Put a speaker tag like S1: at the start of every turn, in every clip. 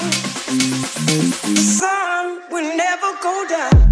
S1: The Sun will never go down.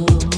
S2: Oh.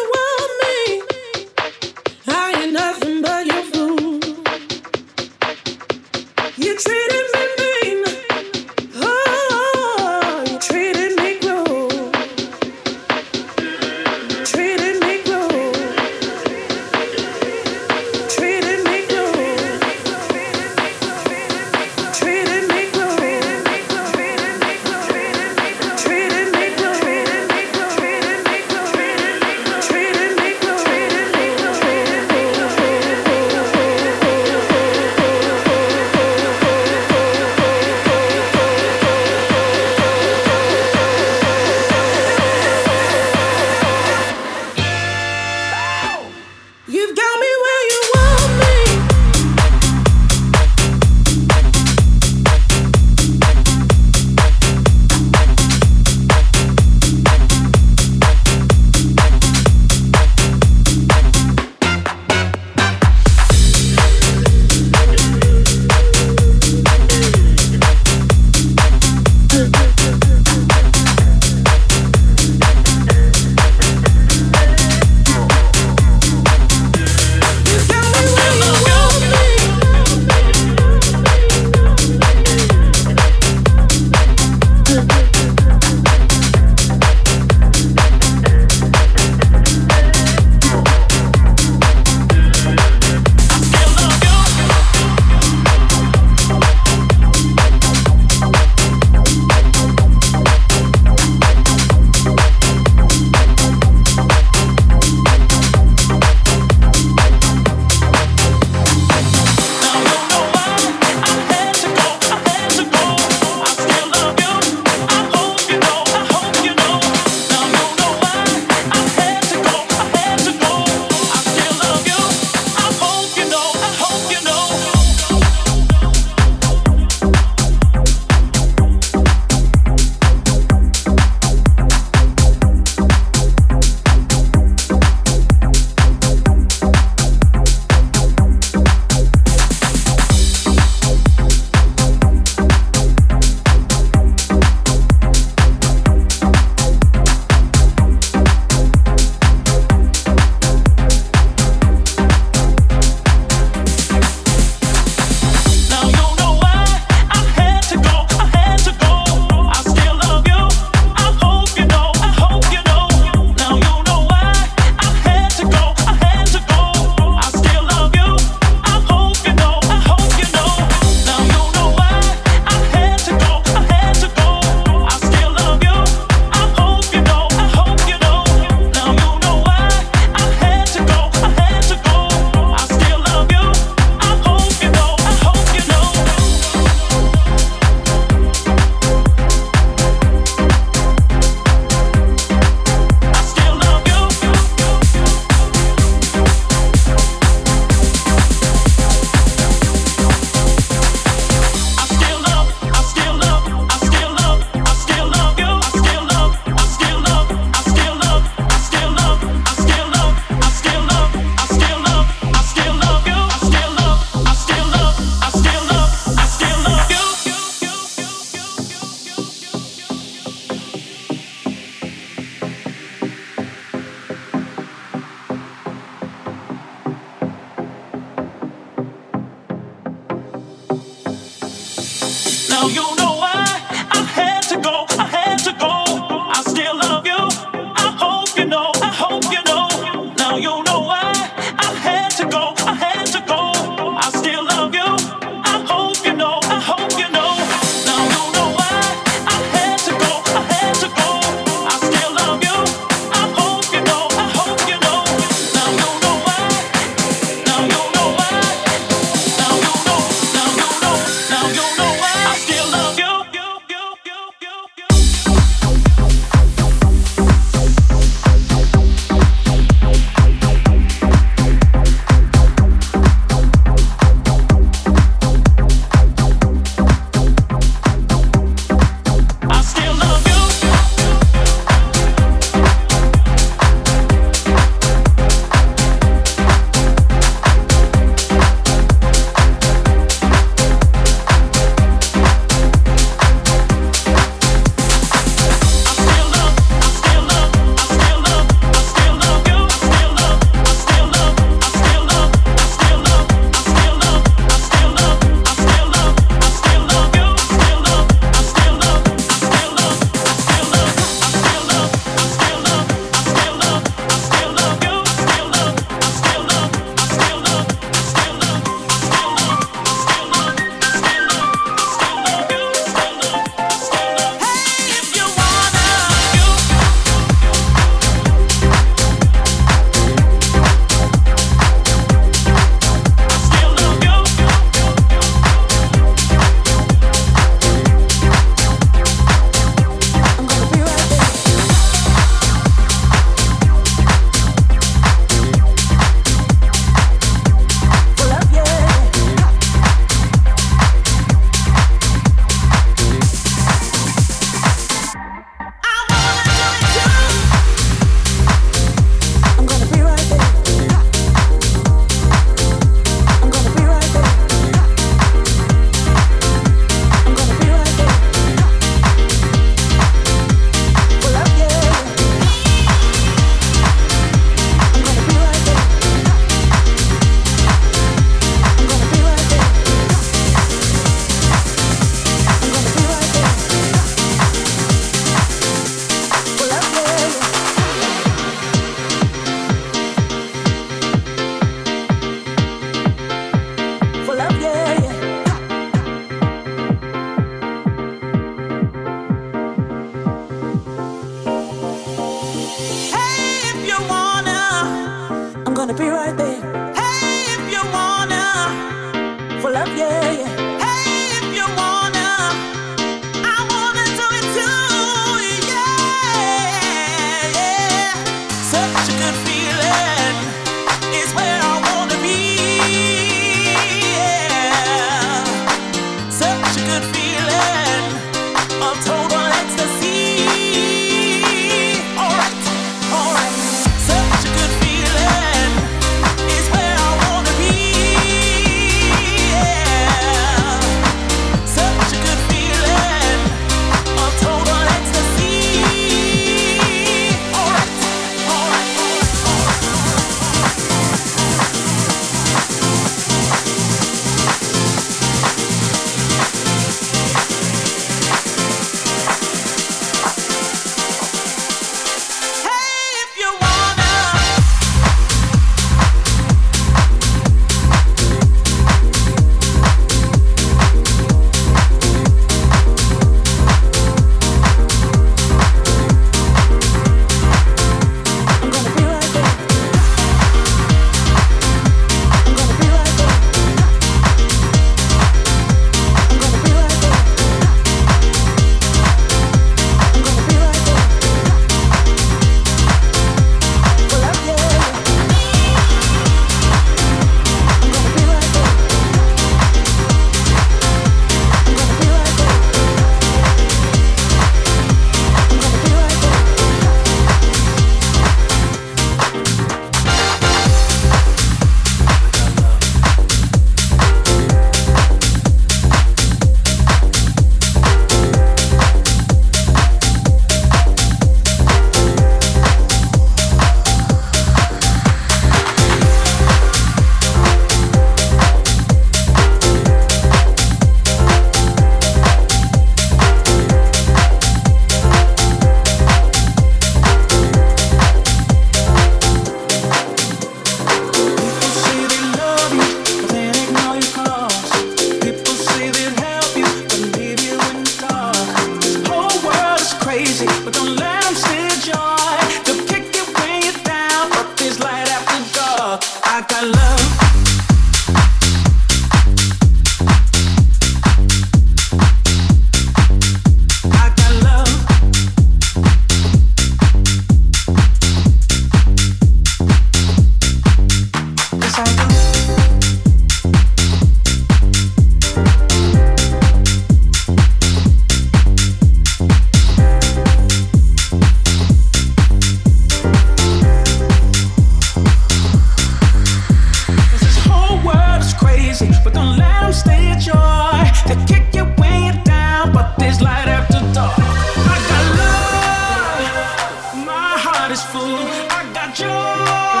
S3: I got love, my heart is full. I got joy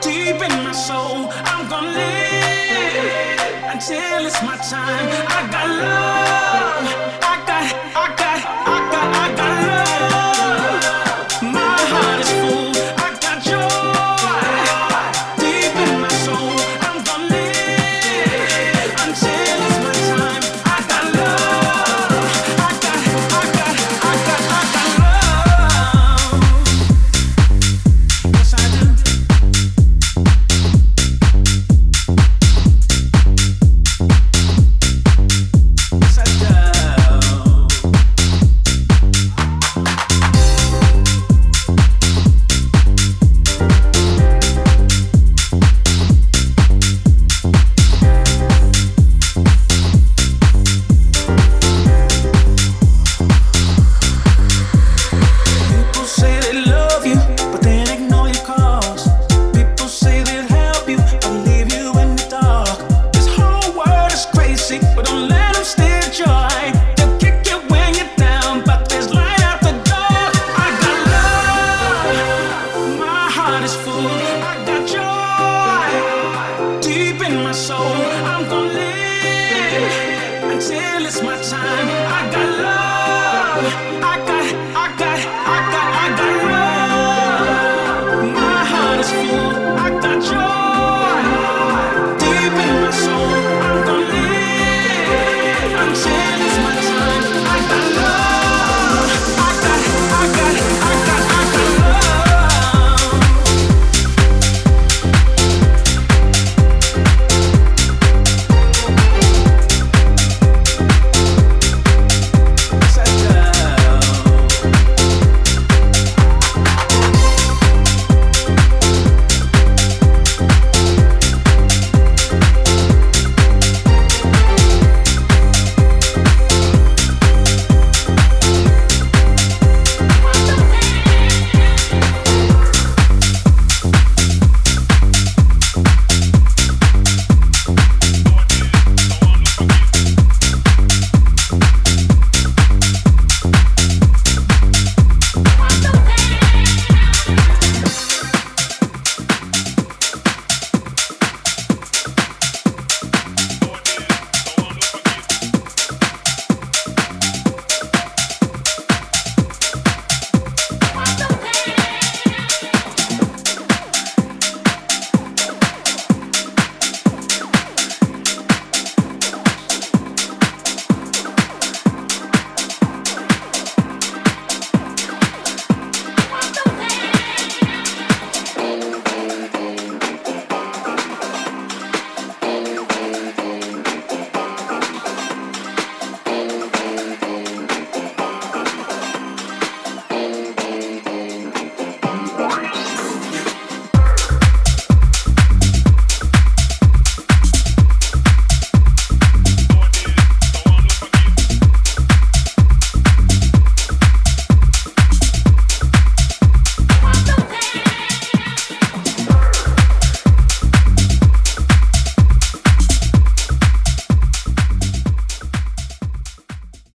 S3: deep in my soul. I'm gonna live until it's my time. I got love.